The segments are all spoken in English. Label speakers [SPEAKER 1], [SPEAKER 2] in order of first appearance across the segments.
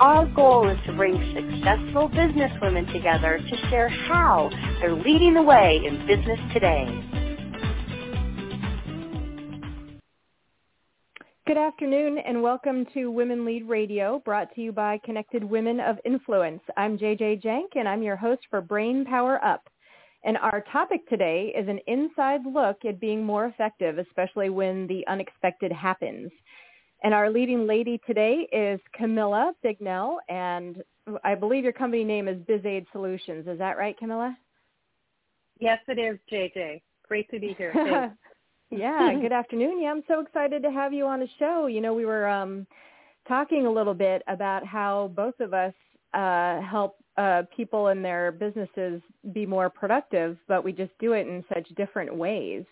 [SPEAKER 1] Our goal is to bring successful businesswomen together to share how they're leading the way in business today.
[SPEAKER 2] Good afternoon and welcome to Women Lead Radio, brought to you by Connected Women of Influence. I'm JJ Jank and I'm your host for Brain Power Up. And our topic today is an inside look at being more effective, especially when the unexpected happens. And our leading lady today is Camilla Bignell, and I believe your company name is BizAid Solutions. Is that right, Camilla?
[SPEAKER 3] Yes, it is, JJ. Great to be here.
[SPEAKER 2] yeah, good afternoon. Yeah, I'm so excited to have you on the show. You know, we were um, talking a little bit about how both of us uh, help uh, people in their businesses be more productive, but we just do it in such different ways.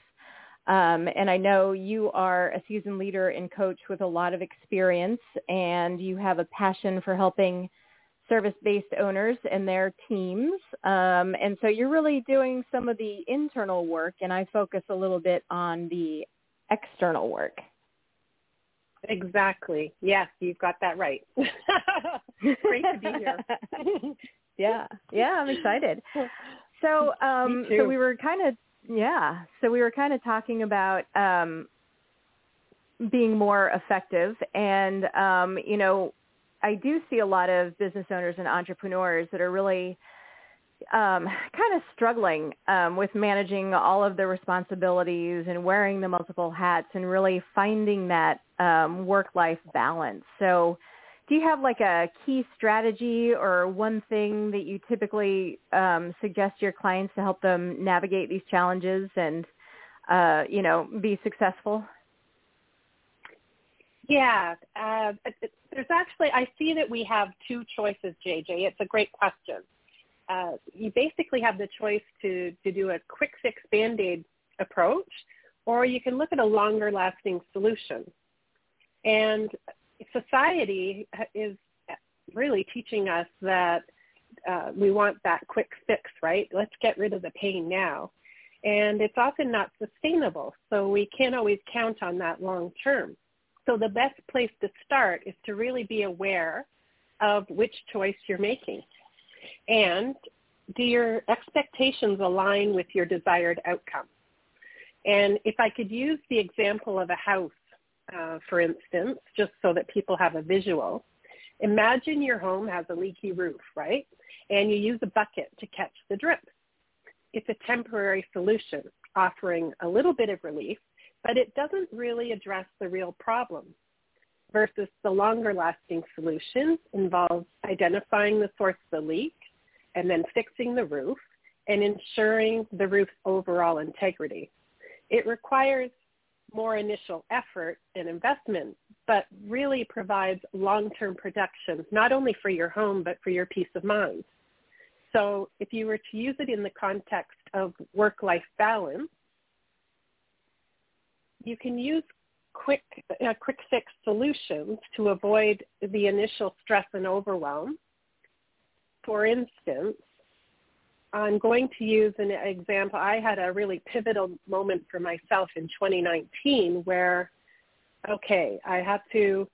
[SPEAKER 2] Um, and I know you are a seasoned leader and coach with a lot of experience, and you have a passion for helping service-based owners and their teams. Um, and so you're really doing some of the internal work, and I focus a little bit on the external work.
[SPEAKER 3] Exactly. Yes, you've got that right. Great to be here.
[SPEAKER 2] yeah, yeah, I'm excited. So, um, so we were kind of yeah. So we were kind of talking about um, being more effective, and um, you know, I do see a lot of business owners and entrepreneurs that are really um, kind of struggling um, with managing all of their responsibilities and wearing the multiple hats and really finding that um, work-life balance. So do you have like a key strategy or one thing that you typically um, suggest to your clients to help them navigate these challenges and uh, you know be successful?
[SPEAKER 3] Yeah, uh, there's actually I see that we have two choices, JJ. It's a great question. Uh, you basically have the choice to to do a quick fix band aid approach, or you can look at a longer lasting solution. And society is really teaching us that uh, we want that quick fix, right? Let's get rid of the pain now. And it's often not sustainable, so we can't always count on that long term. So the best place to start is to really be aware of which choice you're making. And do your expectations align with your desired outcome? And if I could use the example of a house uh, for instance, just so that people have a visual. Imagine your home has a leaky roof, right? And you use a bucket to catch the drip. It's a temporary solution offering a little bit of relief, but it doesn't really address the real problem. Versus the longer lasting solution involves identifying the source of the leak and then fixing the roof and ensuring the roof's overall integrity. It requires more initial effort and investment, but really provides long-term protection, not only for your home, but for your peace of mind. So if you were to use it in the context of work-life balance, you can use quick, uh, quick fix solutions to avoid the initial stress and overwhelm. For instance, I'm going to use an example. I had a really pivotal moment for myself in 2019 where, okay, I have to,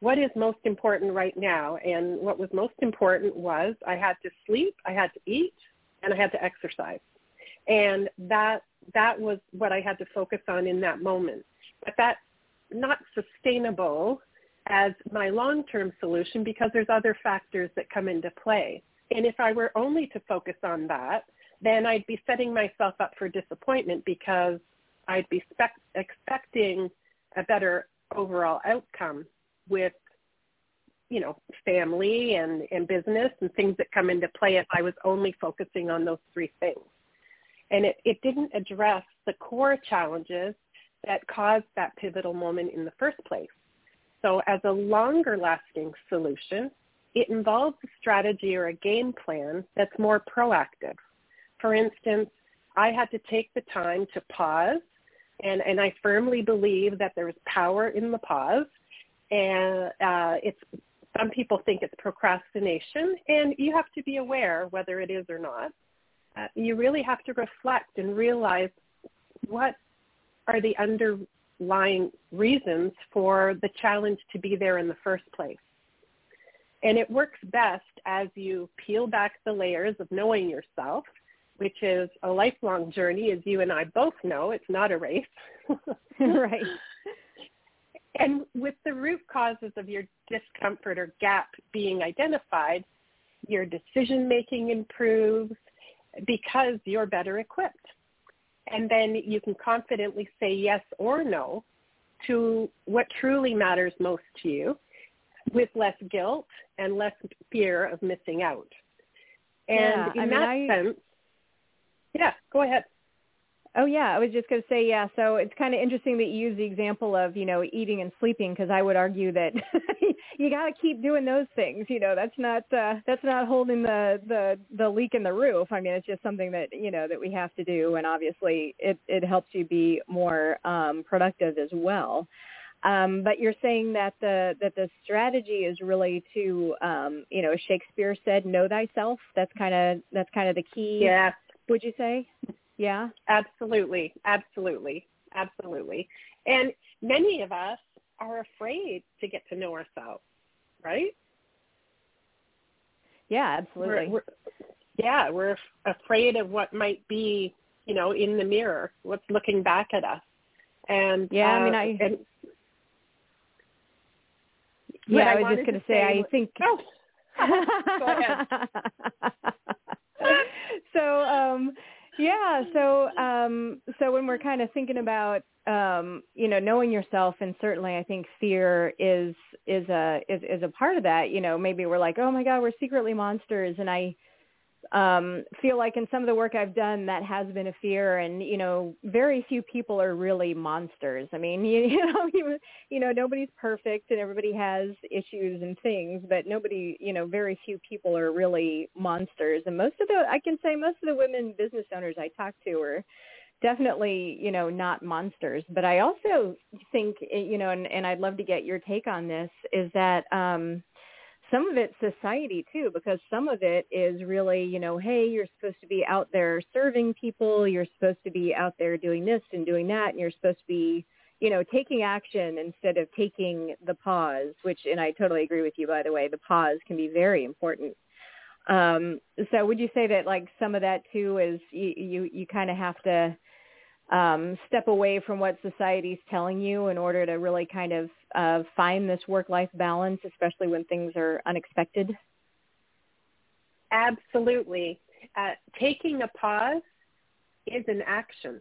[SPEAKER 3] what is most important right now? And what was most important was I had to sleep, I had to eat, and I had to exercise. And that, that was what I had to focus on in that moment. But that's not sustainable as my long-term solution because there's other factors that come into play. And if I were only to focus on that, then I'd be setting myself up for disappointment because I'd be expecting a better overall outcome with, you know, family and, and business and things that come into play if I was only focusing on those three things. And it, it didn't address the core challenges that caused that pivotal moment in the first place. So as a longer lasting solution, it involves a strategy or a game plan that's more proactive. For instance, I had to take the time to pause, and, and I firmly believe that there's power in the pause. And uh, it's some people think it's procrastination, and you have to be aware whether it is or not. Uh, you really have to reflect and realize what are the underlying reasons for the challenge to be there in the first place. And it works best as you peel back the layers of knowing yourself, which is a lifelong journey, as you and I both know. It's not a race.
[SPEAKER 2] right.
[SPEAKER 3] And with the root causes of your discomfort or gap being identified, your decision making improves because you're better equipped. And then you can confidently say yes or no to what truly matters most to you with less guilt and less fear of missing out. And
[SPEAKER 2] yeah,
[SPEAKER 3] in
[SPEAKER 2] I
[SPEAKER 3] that
[SPEAKER 2] mean, I,
[SPEAKER 3] sense, yeah, go ahead.
[SPEAKER 2] Oh yeah, I was just going to say yeah. So it's kind of interesting that you use the example of you know eating and sleeping because I would argue that you got to keep doing those things. You know that's not uh, that's not holding the the the leak in the roof. I mean it's just something that you know that we have to do, and obviously it it helps you be more um, productive as well. Um, but you're saying that the that the strategy is really to um, you know Shakespeare said know thyself. That's kind of that's kind of the key.
[SPEAKER 3] Yeah.
[SPEAKER 2] Would you say? Yeah.
[SPEAKER 3] Absolutely. Absolutely. Absolutely. And many of us are afraid to get to know ourselves, right?
[SPEAKER 2] Yeah, absolutely.
[SPEAKER 3] We're, we're, yeah, we're afraid of what might be, you know, in the mirror, what's looking back at us. And
[SPEAKER 2] yeah,
[SPEAKER 3] uh,
[SPEAKER 2] I mean, I.
[SPEAKER 3] And,
[SPEAKER 2] yeah, I,
[SPEAKER 3] I
[SPEAKER 2] was just going to say, I think.
[SPEAKER 3] Oh. Go ahead.
[SPEAKER 2] so, um, yeah. So, um, so when we're kind of thinking about, um, you know, knowing yourself, and certainly I think fear is is a is is a part of that. You know, maybe we're like, oh my God, we're secretly monsters, and I um, feel like in some of the work I've done that has been a fear and, you know, very few people are really monsters. I mean, you, you know, you, you know, nobody's perfect and everybody has issues and things, but nobody, you know, very few people are really monsters. And most of the, I can say most of the women business owners I talk to are definitely, you know, not monsters. But I also think, you know, and, and I'd love to get your take on this is that, um, some of it's society too because some of it is really you know hey you're supposed to be out there serving people you're supposed to be out there doing this and doing that and you're supposed to be you know taking action instead of taking the pause which and i totally agree with you by the way the pause can be very important. Um so would you say that like some of that too is you you, you kind of have to um, step away from what society's telling you in order to really kind of uh, find this work-life balance, especially when things are unexpected?
[SPEAKER 3] Absolutely. Uh, taking a pause is an action.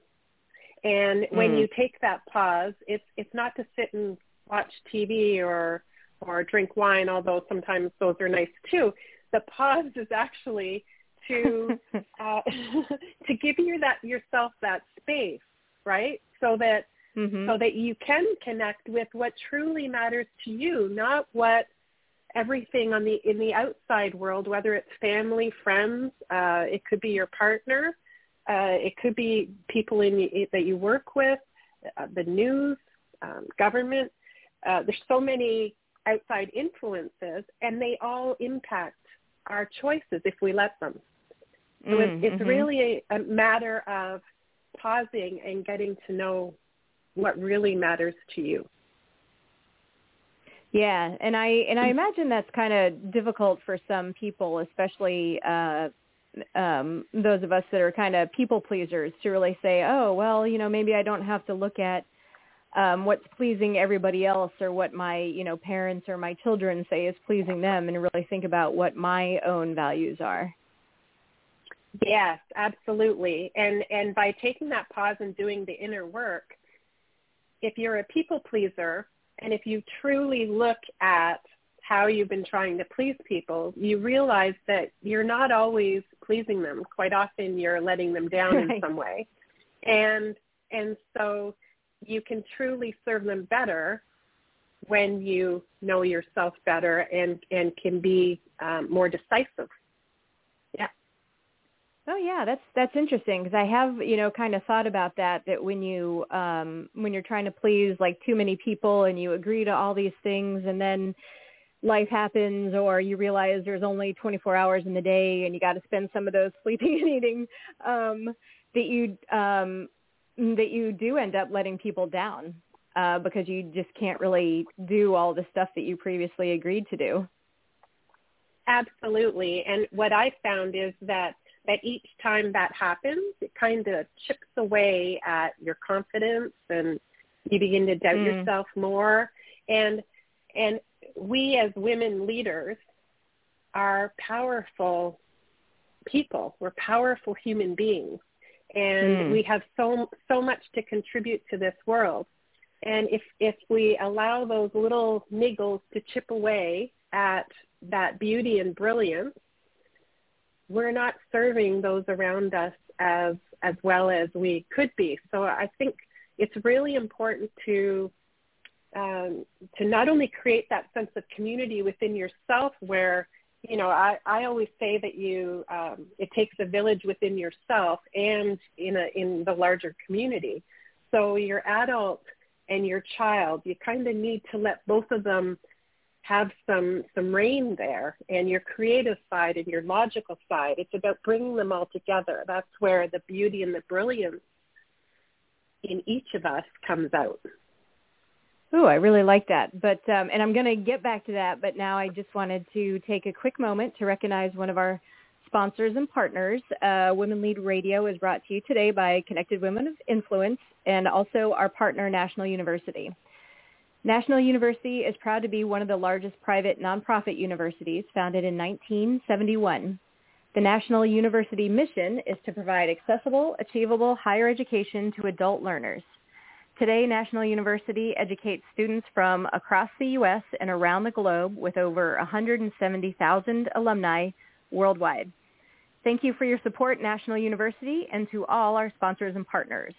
[SPEAKER 3] And when mm. you take that pause, it's it's not to sit and watch TV or or drink wine, although sometimes those are nice too. The pause is actually to uh, to give you that yourself that space, right? So that mm-hmm. so that you can connect with what truly matters to you, not what everything on the in the outside world, whether it's family, friends, uh, it could be your partner, uh, it could be people in that you work with, uh, the news, um, government. Uh, there's so many outside influences, and they all impact our choices if we let them. So mm, it's, it's mm-hmm. really a, a matter of pausing and getting to know what really matters to you.
[SPEAKER 2] Yeah, and I and I imagine that's kind of difficult for some people, especially uh um those of us that are kind of people pleasers to really say, "Oh, well, you know, maybe I don't have to look at um what's pleasing everybody else or what my, you know, parents or my children say is pleasing them and really think about what my own values are."
[SPEAKER 3] Yes, absolutely. And and by taking that pause and doing the inner work, if you're a people pleaser and if you truly look at how you've been trying to please people, you realize that you're not always pleasing them. Quite often you're letting them down right. in some way. And and so you can truly serve them better when you know yourself better and and can be um, more decisive.
[SPEAKER 2] Oh yeah, that's that's interesting because I have you know kind of thought about that that when you um when you're trying to please like too many people and you agree to all these things and then life happens or you realize there's only 24 hours in the day and you got to spend some of those sleeping and eating um that you um that you do end up letting people down uh, because you just can't really do all the stuff that you previously agreed to do.
[SPEAKER 3] Absolutely. And what I found is that that each time that happens, it kind of chips away at your confidence and you begin to doubt mm. yourself more. And and we as women leaders are powerful people. We're powerful human beings and mm. we have so so much to contribute to this world. And if if we allow those little niggles to chip away at that beauty and brilliance, we're not serving those around us as as well as we could be. So I think it's really important to um, to not only create that sense of community within yourself where you know, I, I always say that you um, it takes a village within yourself and in a in the larger community. So your adult and your child, you kind of need to let both of them have some some reign there and your creative side and your logical side. It's about bringing them all together. That's where the beauty and the brilliance in each of us comes out.
[SPEAKER 2] Oh, I really like that. But um, and I'm going to get back to that. But now I just wanted to take a quick moment to recognize one of our sponsors and partners. Uh, Women Lead Radio is brought to you today by Connected Women of Influence and also our partner National University. National University is proud to be one of the largest private nonprofit universities founded in 1971. The National University mission is to provide accessible, achievable higher education to adult learners. Today, National University educates students from across the U.S. and around the globe with over 170,000 alumni worldwide. Thank you for your support, National University, and to all our sponsors and partners.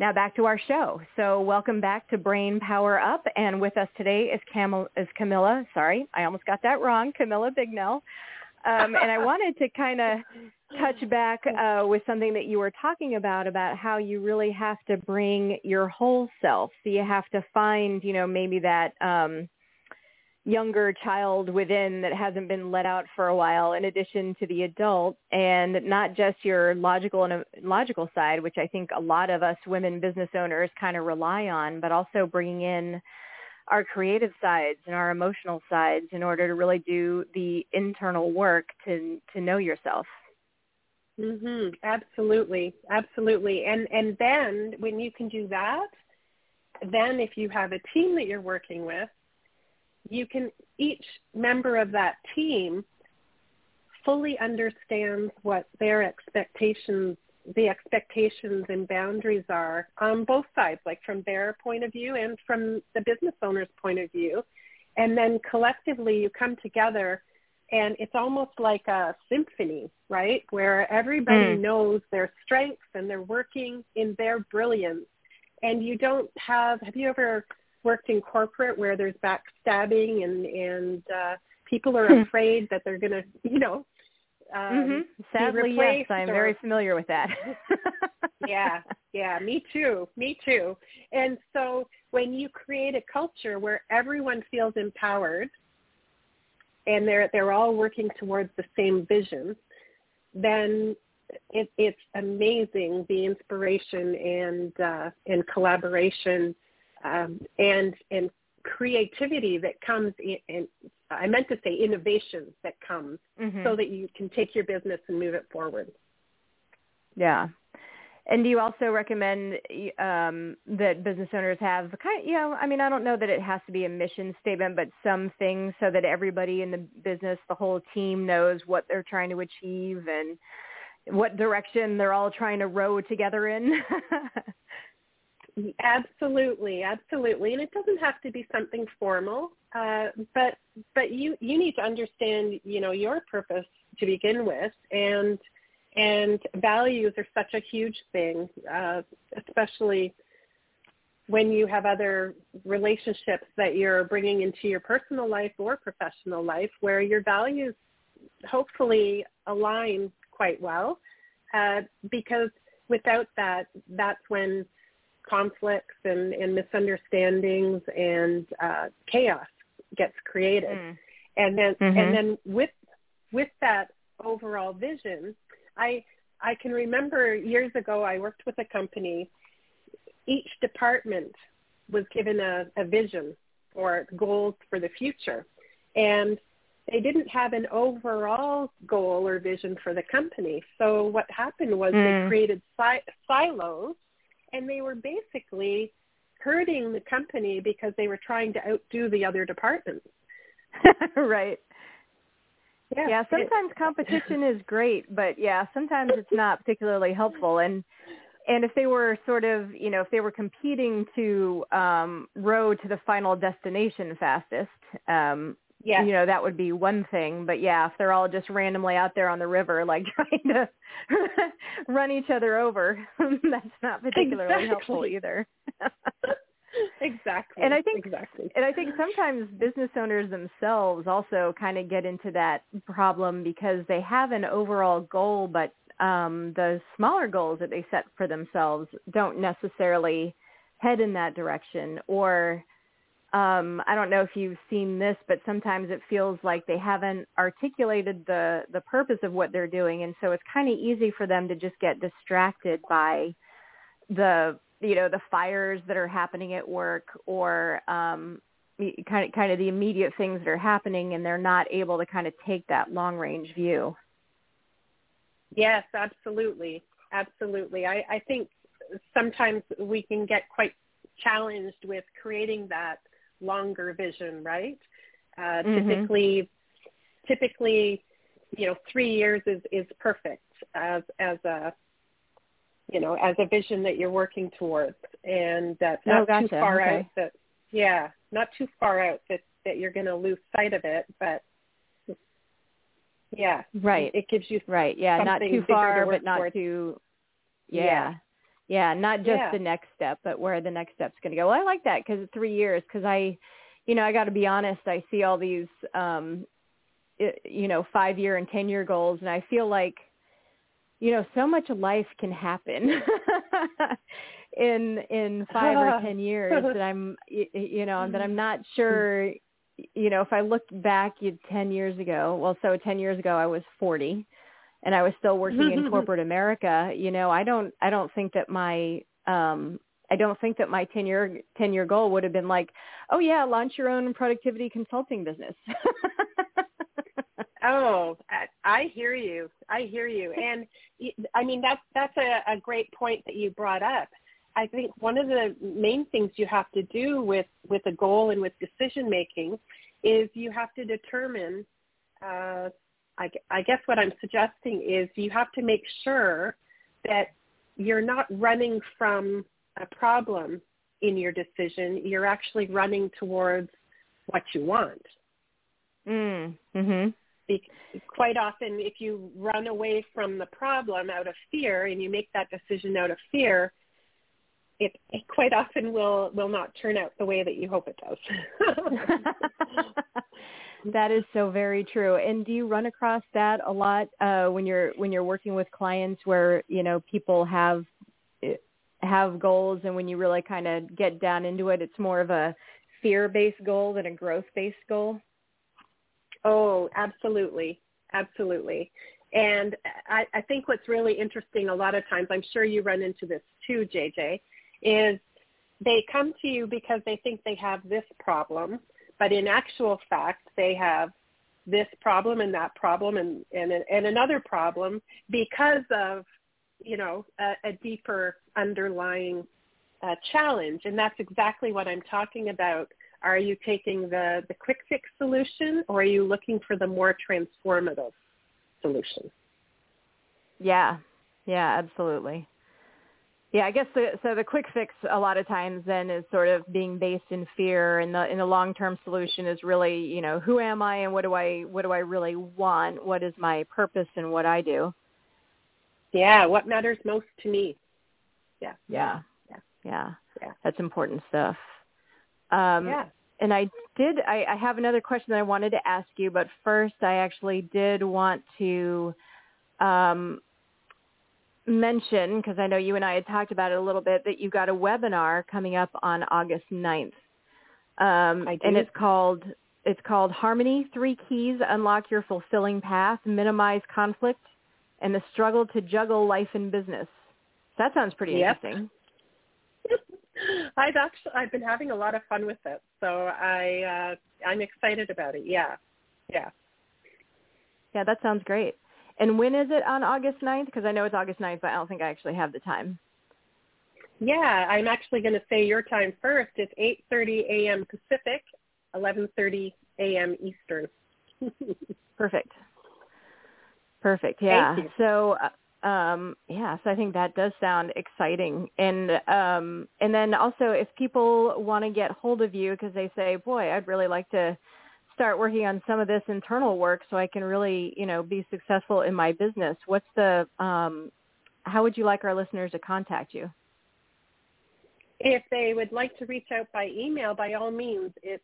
[SPEAKER 2] Now back to our show. So welcome back to Brain Power Up, and with us today is, Cam- is Camilla. Sorry, I almost got that wrong. Camilla Bignell. Um, and I wanted to kind of touch back uh, with something that you were talking about about how you really have to bring your whole self. So you have to find, you know, maybe that um, younger child within that hasn't been let out for a while, in addition to the adult, and not just your logical and uh, logical side, which I think a lot of us women business owners kind of rely on, but also bringing in our creative sides and our emotional sides in order to really do the internal work to to know yourself.
[SPEAKER 3] Mhm. Absolutely. Absolutely. And and then when you can do that, then if you have a team that you're working with, you can each member of that team fully understands what their expectations the expectations and boundaries are on both sides, like from their point of view and from the business owner's point of view. And then collectively you come together and it's almost like a symphony, right? Where everybody mm. knows their strengths and they're working in their brilliance. And you don't have, have you ever worked in corporate where there's backstabbing and, and uh, people are hmm. afraid that they're going to, you know, um,
[SPEAKER 2] mm-hmm. Sadly, yes, I'm or, very familiar with that.
[SPEAKER 3] yeah, yeah, me too, me too. And so when you create a culture where everyone feels empowered and they're they're all working towards the same vision, then it, it's amazing the inspiration and uh, and collaboration um, and and creativity that comes in, in I meant to say innovation that comes mm-hmm. so that you can take your business and move it forward.
[SPEAKER 2] Yeah. And do you also recommend um, that business owners have kind of, you know, I mean, I don't know that it has to be a mission statement, but some things so that everybody in the business, the whole team knows what they're trying to achieve and what direction they're all trying to row together in.
[SPEAKER 3] Absolutely, absolutely, and it doesn't have to be something formal, uh, but but you you need to understand you know your purpose to begin with, and and values are such a huge thing, uh, especially when you have other relationships that you're bringing into your personal life or professional life where your values hopefully align quite well uh, because without that that's when conflicts and, and misunderstandings and uh, chaos gets created mm. and then mm-hmm. and then with with that overall vision i i can remember years ago i worked with a company each department was given a, a vision or goals for the future. And they didn't have an overall goal or vision for the company. So what happened was mm. they created si- silos and they were basically hurting the company because they were trying to outdo the other departments.
[SPEAKER 2] right. Yeah, yeah sometimes it, competition is great, but yeah, sometimes it's not particularly helpful. And and if they were sort of, you know, if they were competing to um, row to the final destination fastest, um, yeah. you know, that would be one thing. But yeah, if they're all just randomly out there on the river, like trying to run each other over, that's not particularly exactly. helpful either.
[SPEAKER 3] exactly.
[SPEAKER 2] And I think,
[SPEAKER 3] exactly.
[SPEAKER 2] and I think sometimes business owners themselves also kind of get into that problem because they have an overall goal, but um, the smaller goals that they set for themselves don't necessarily head in that direction or um, I don't know if you've seen this, but sometimes it feels like they haven't articulated the the purpose of what they're doing, and so it's kind of easy for them to just get distracted by the you know the fires that are happening at work or um, kind of kind of the immediate things that are happening, and they're not able to kind of take that long range view.
[SPEAKER 3] Yes, absolutely. Absolutely. I, I think sometimes we can get quite challenged with creating that longer vision, right? Uh, mm-hmm. Typically, typically, you know, three years is, is perfect as, as a, you know, as a vision that you're working towards and that's
[SPEAKER 2] not
[SPEAKER 3] oh,
[SPEAKER 2] gotcha.
[SPEAKER 3] too far
[SPEAKER 2] okay.
[SPEAKER 3] out that, yeah, not too far out that, that you're going to lose sight of it, but yeah.
[SPEAKER 2] Right.
[SPEAKER 3] It gives you
[SPEAKER 2] right. Yeah, not too far, but not
[SPEAKER 3] towards.
[SPEAKER 2] too. Yeah. yeah. Yeah. not just
[SPEAKER 3] yeah.
[SPEAKER 2] the next step, but where the next step's going to go. Well, I like that because three years. Because I, you know, I got to be honest. I see all these, um, it, you know, five year and ten year goals, and I feel like, you know, so much life can happen. in in five or ten years that I'm you know that I'm not sure you know, if I look back 10 years ago, well, so 10 years ago I was 40 and I was still working in corporate America, you know, I don't, I don't think that my, um, I don't think that my 10 year, 10 year goal would have been like, oh yeah, launch your own productivity consulting business.
[SPEAKER 3] oh, I hear you. I hear you. And I mean, that's, that's a, a great point that you brought up. I think one of the main things you have to do with, with a goal and with decision making is you have to determine, uh, I, I guess what I'm suggesting is you have to make sure that you're not running from a problem in your decision. You're actually running towards what you want.
[SPEAKER 2] Mm. Mhm.
[SPEAKER 3] Quite often, if you run away from the problem out of fear and you make that decision out of fear, it, it quite often will will not turn out the way that you hope it does.
[SPEAKER 2] that is so very true. And do you run across that a lot uh, when you're when you're working with clients where you know people have have goals, and when you really kind of get down into it, it's more of a fear-based goal than a growth-based goal?
[SPEAKER 3] Oh, absolutely, absolutely. And I, I think what's really interesting a lot of times, I'm sure you run into this too, JJ, is they come to you because they think they have this problem, but in actual fact they have this problem and that problem and, and, and another problem because of, you know, a, a deeper underlying uh, challenge. And that's exactly what I'm talking about. Are you taking the, the quick fix solution or are you looking for the more transformative solution?
[SPEAKER 2] Yeah, yeah, absolutely. Yeah, I guess the, so. The quick fix a lot of times then is sort of being based in fear, and the in the long term solution is really, you know, who am I and what do I what do I really want? What is my purpose and what I do?
[SPEAKER 3] Yeah, what matters most to me? Yeah,
[SPEAKER 2] yeah, yeah, yeah. yeah. that's important stuff. Um,
[SPEAKER 3] yeah.
[SPEAKER 2] And I did. I, I have another question that I wanted to ask you, but first, I actually did want to um, mention because I know you and I had talked about it a little bit that you've got a webinar coming up on August 9th. Um, and it's called it's called Harmony: Three Keys Unlock Your Fulfilling Path, Minimize Conflict, and the Struggle to Juggle Life and Business. That sounds pretty
[SPEAKER 3] yep.
[SPEAKER 2] interesting.
[SPEAKER 3] I've actually I've been having a lot of fun with it, so I uh, I'm excited about it. Yeah, yeah,
[SPEAKER 2] yeah. That sounds great. And when is it on August 9th? Because I know it's August 9th, but I don't think I actually have the time.
[SPEAKER 3] Yeah, I'm actually going to say your time first. It's 8:30 a.m. Pacific, 11:30 a.m. Eastern.
[SPEAKER 2] Perfect. Perfect. Yeah. So uh, um yeah, so I think that does sound exciting. And um and then also if people want to get hold of you because they say, "Boy, I'd really like to start working on some of this internal work so I can really, you know, be successful in my business." What's the um how would you like our listeners to contact you?
[SPEAKER 3] If they would like to reach out by email, by all means, it's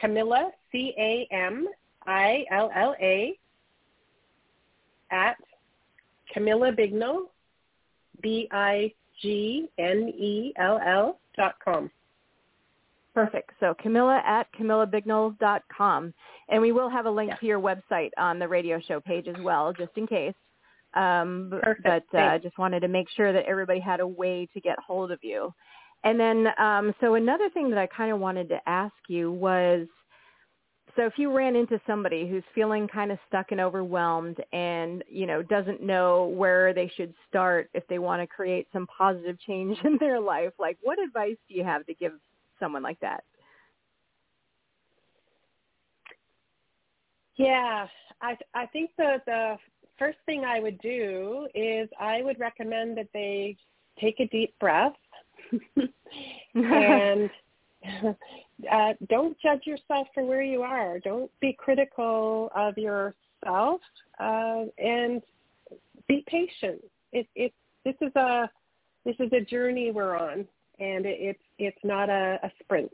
[SPEAKER 3] Camilla, C-A-M-I-L-L-A, at Camilla Bignell, B-I-G-N-E-L-L dot com.
[SPEAKER 2] Perfect. So Camilla at CamillaBignell dot com. And we will have a link to your website on the radio show page as well, just in case. Um,
[SPEAKER 3] Perfect.
[SPEAKER 2] But I uh, just wanted to make sure that everybody had a way to get hold of you. And then, um, so another thing that I kind of wanted to ask you was, so if you ran into somebody who's feeling kind of stuck and overwhelmed and, you know, doesn't know where they should start if they want to create some positive change in their life, like what advice do you have to give someone like that?
[SPEAKER 3] Yeah, I I think the the first thing I would do is I would recommend that they take a deep breath and uh, don't judge yourself for where you are. Don't be critical of yourself, uh, and be patient. It, it, this is a this is a journey we're on, and it, it's it's not a, a sprint.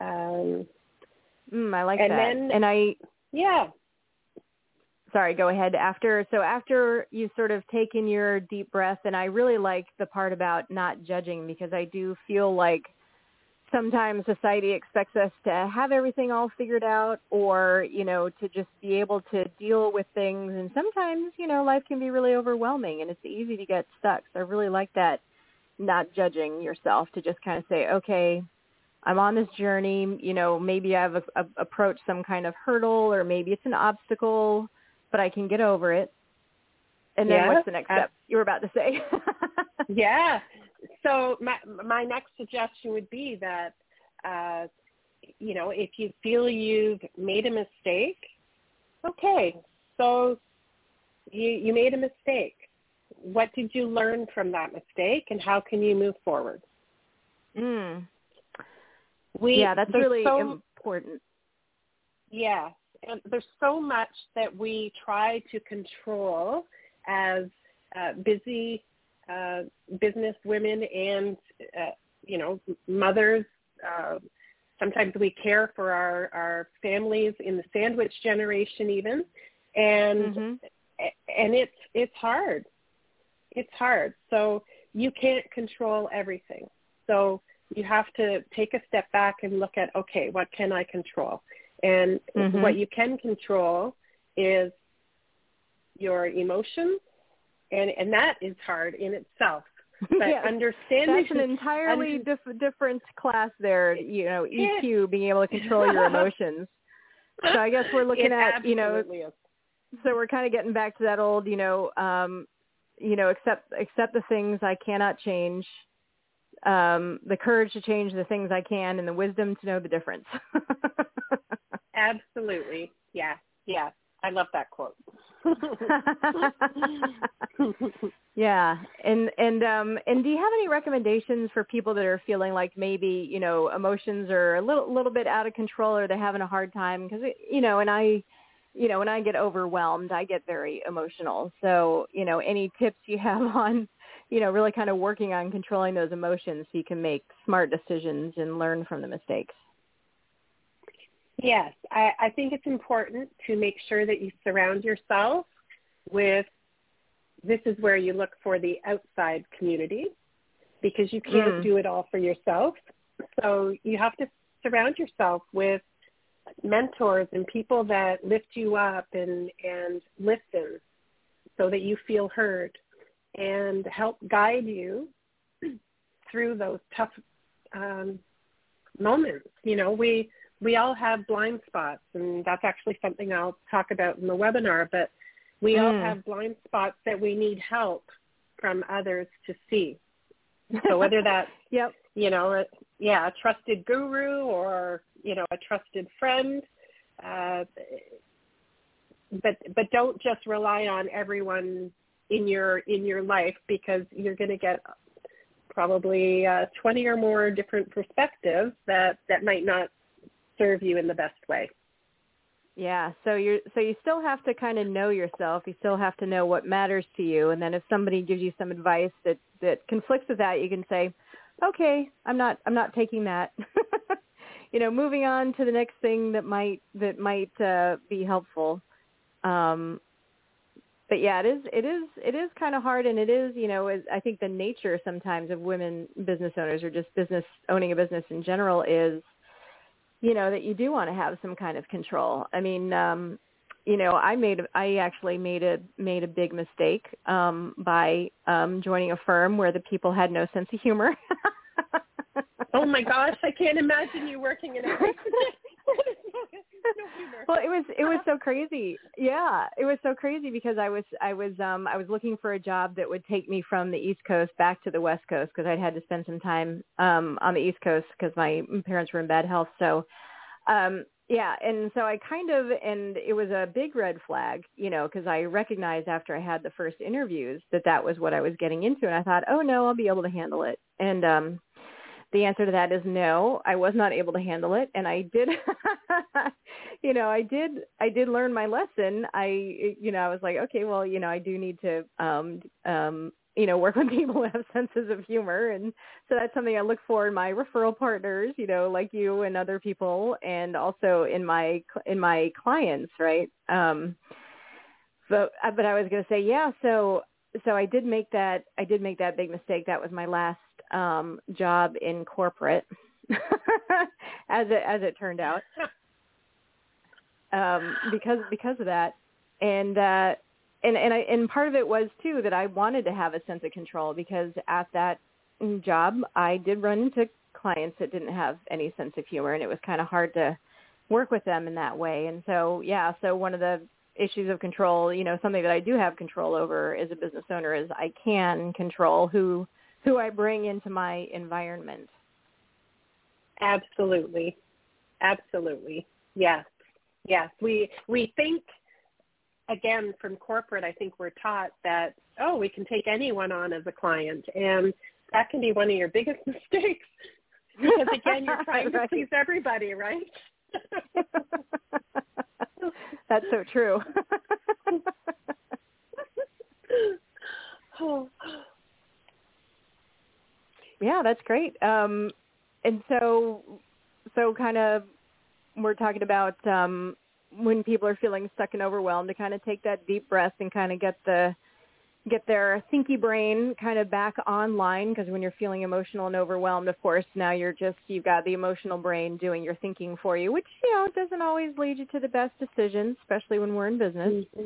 [SPEAKER 3] Um,
[SPEAKER 2] mm, I like
[SPEAKER 3] and
[SPEAKER 2] that.
[SPEAKER 3] Then,
[SPEAKER 2] and I
[SPEAKER 3] yeah,
[SPEAKER 2] sorry, go ahead. After so after you sort of taken your deep breath, and I really like the part about not judging because I do feel like sometimes society expects us to have everything all figured out or you know to just be able to deal with things and sometimes you know life can be really overwhelming and it's easy to get stuck so i really like that not judging yourself to just kind of say okay i'm on this journey you know maybe i've a, a, approached some kind of hurdle or maybe it's an obstacle but I can get over it. And then
[SPEAKER 3] yeah,
[SPEAKER 2] what's the next step? You were about to say.
[SPEAKER 3] yeah. So my my next suggestion would be that uh, you know if you feel you've made a mistake, okay. So you you made a mistake. What did you learn from that mistake, and how can you move forward?
[SPEAKER 2] Mm.
[SPEAKER 3] We,
[SPEAKER 2] yeah, that's really
[SPEAKER 3] so,
[SPEAKER 2] important.
[SPEAKER 3] Yeah, and there's so much that we try to control as uh, busy uh, business women and uh, you know mothers. Uh, sometimes we care for our our families in the sandwich generation even, and
[SPEAKER 2] mm-hmm.
[SPEAKER 3] and it's it's hard. It's hard. So you can't control everything. So you have to take a step back and look at okay, what can I control? And mm-hmm. what you can control is your emotions, and and that is hard in itself. But
[SPEAKER 2] yeah,
[SPEAKER 3] understanding
[SPEAKER 2] that's an entirely under, diff- different class there. You know, EQ, being able to control your emotions. so I guess we're looking at you know.
[SPEAKER 3] Is.
[SPEAKER 2] So we're kind of getting back to that old, you know, um, you know, accept accept the things I cannot change, um, the courage to change the things I can, and the wisdom to know the difference.
[SPEAKER 3] Absolutely. Yeah. Yeah. I love that quote.
[SPEAKER 2] yeah. And and um and do you have any recommendations for people that are feeling like maybe, you know, emotions are a little little bit out of control or they're having a hard time because you know, and I you know, when I get overwhelmed, I get very emotional. So, you know, any tips you have on you know, really kind of working on controlling those emotions so you can make smart decisions and learn from the mistakes.
[SPEAKER 3] Yes, I, I think it's important to make sure that you surround yourself with this is where you look for the outside community because you can't mm. do it all for yourself. So you have to surround yourself with mentors and people that lift you up and, and listen so that you feel heard and help guide you through those tough um, moments. You know, we we all have blind spots, and that's actually something I'll talk about in the webinar. But we mm. all have blind spots that we need help from others to see. So whether that's
[SPEAKER 2] yep.
[SPEAKER 3] you know, yeah, a trusted guru or you know a trusted friend, uh, but but don't just rely on everyone in your in your life because you're going to get probably uh, 20 or more different perspectives that that might not serve you in the best way.
[SPEAKER 2] Yeah, so you so you still have to kind of know yourself. You still have to know what matters to you, and then if somebody gives you some advice that that conflicts with that, you can say, "Okay, I'm not I'm not taking that." you know, moving on to the next thing that might that might uh, be helpful. Um, but yeah, it is it is it is kind of hard, and it is you know I think the nature sometimes of women business owners or just business owning a business in general is you know that you do want to have some kind of control i mean um you know i made i actually made a made a big mistake um by um joining a firm where the people had no sense of humor.
[SPEAKER 3] Oh my gosh i can't imagine you working in a
[SPEAKER 2] well it was it was so crazy. Yeah it was so crazy because i was i was um i was looking for a job that would take me from the east coast back to the west coast because i'd had to spend some time um on the east coast because my parents were in bad health. So um yeah and so i kind of and it was a big red flag you know because i recognized after i had the first interviews that that was what i was getting into and i thought oh no i'll be able to handle it and um the answer to that is no. I was not able to handle it, and I did, you know, I did, I did learn my lesson. I, you know, I was like, okay, well, you know, I do need to, um, um, you know, work with people who have senses of humor, and so that's something I look for in my referral partners, you know, like you and other people, and also in my in my clients, right? Um, but but I was going to say, yeah, so so I did make that I did make that big mistake. That was my last um, job in corporate, as it as it turned out, um, because because of that, and uh, and and I and part of it was too that I wanted to have a sense of control because at that job I did run into clients that didn't have any sense of humor, and it was kind of hard to work with them in that way. And so yeah, so one of the issues of control, you know, something that I do have control over as a business owner is I can control who who I bring into my environment.
[SPEAKER 3] Absolutely. Absolutely. Yes. Yes. We we think again from corporate I think we're taught that oh, we can take anyone on as a client and that can be one of your biggest mistakes. because again you're trying right. to please everybody, right?
[SPEAKER 2] That's so true.
[SPEAKER 3] oh
[SPEAKER 2] yeah, that's great. Um, and so, so kind of, we're talking about um, when people are feeling stuck and overwhelmed to kind of take that deep breath and kind of get the get their thinky brain kind of back online because when you're feeling emotional and overwhelmed of course now you're just you've got the emotional brain doing your thinking for you which you know doesn't always lead you to the best decisions especially when we're in business mm-hmm.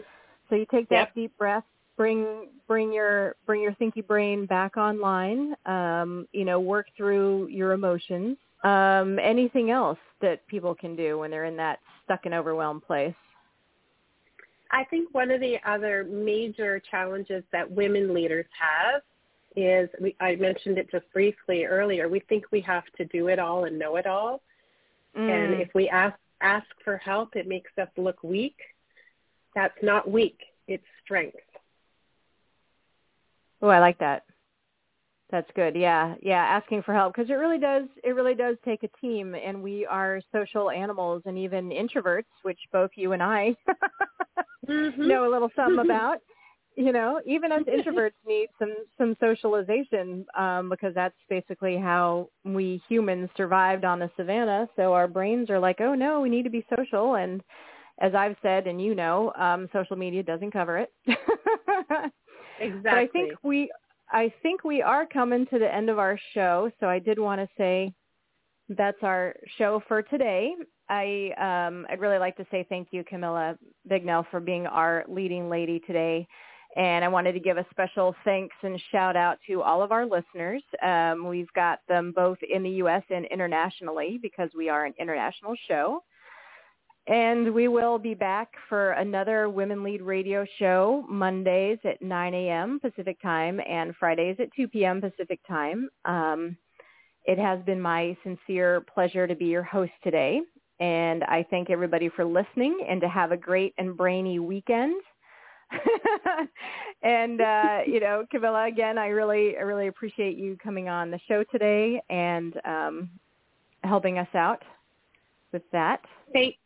[SPEAKER 2] so you take that yep. deep breath bring bring your bring your thinky brain back online. Um, you know, work through your emotions. Um, anything else that people can do when they're in that stuck and overwhelmed place?
[SPEAKER 3] I think one of the other major challenges that women leaders have is we, I mentioned it just briefly earlier. We think we have to do it all and know it all, mm. and if we ask ask for help, it makes us look weak. That's not weak; it's strength.
[SPEAKER 2] Oh, I like that. That's good. Yeah, yeah. Asking for help because it really does. It really does take a team, and we are social animals, and even introverts, which both you and I mm-hmm. know a little something about. you know, even us introverts need some some socialization um, because that's basically how we humans survived on the savannah. So our brains are like, oh no, we need to be social. And as I've said, and you know, um, social media doesn't cover it.
[SPEAKER 3] exactly.
[SPEAKER 2] But I think we, I think we are coming to the end of our show. So I did want to say that's our show for today. I um, I'd really like to say thank you, Camilla Bignell, for being our leading lady today. And I wanted to give a special thanks and shout out to all of our listeners. Um, we've got them both in the U.S. and internationally because we are an international show. And we will be back for another Women Lead Radio show Mondays at 9 a.m. Pacific time and Fridays at 2 p.m. Pacific time. Um, it has been my sincere pleasure to be your host today. And I thank everybody for listening and to have a great and brainy weekend. and uh, you know, Camilla, again, I really, I really appreciate you coming on the show today and um, helping us out with that.
[SPEAKER 3] Thank,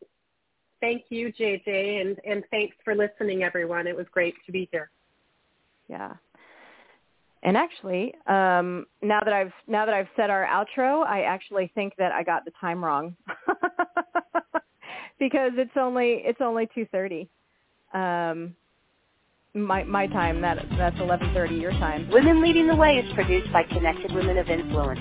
[SPEAKER 3] thank you, JJ, and and thanks for listening, everyone. It was great to be here.
[SPEAKER 2] Yeah. And actually, um, now that I've now that I've said our outro, I actually think that I got the time wrong because it's only it's only two thirty. Um, my my time. That that's 11:30 your time.
[SPEAKER 1] Women Leading the Way is produced by Connected Women of Influence,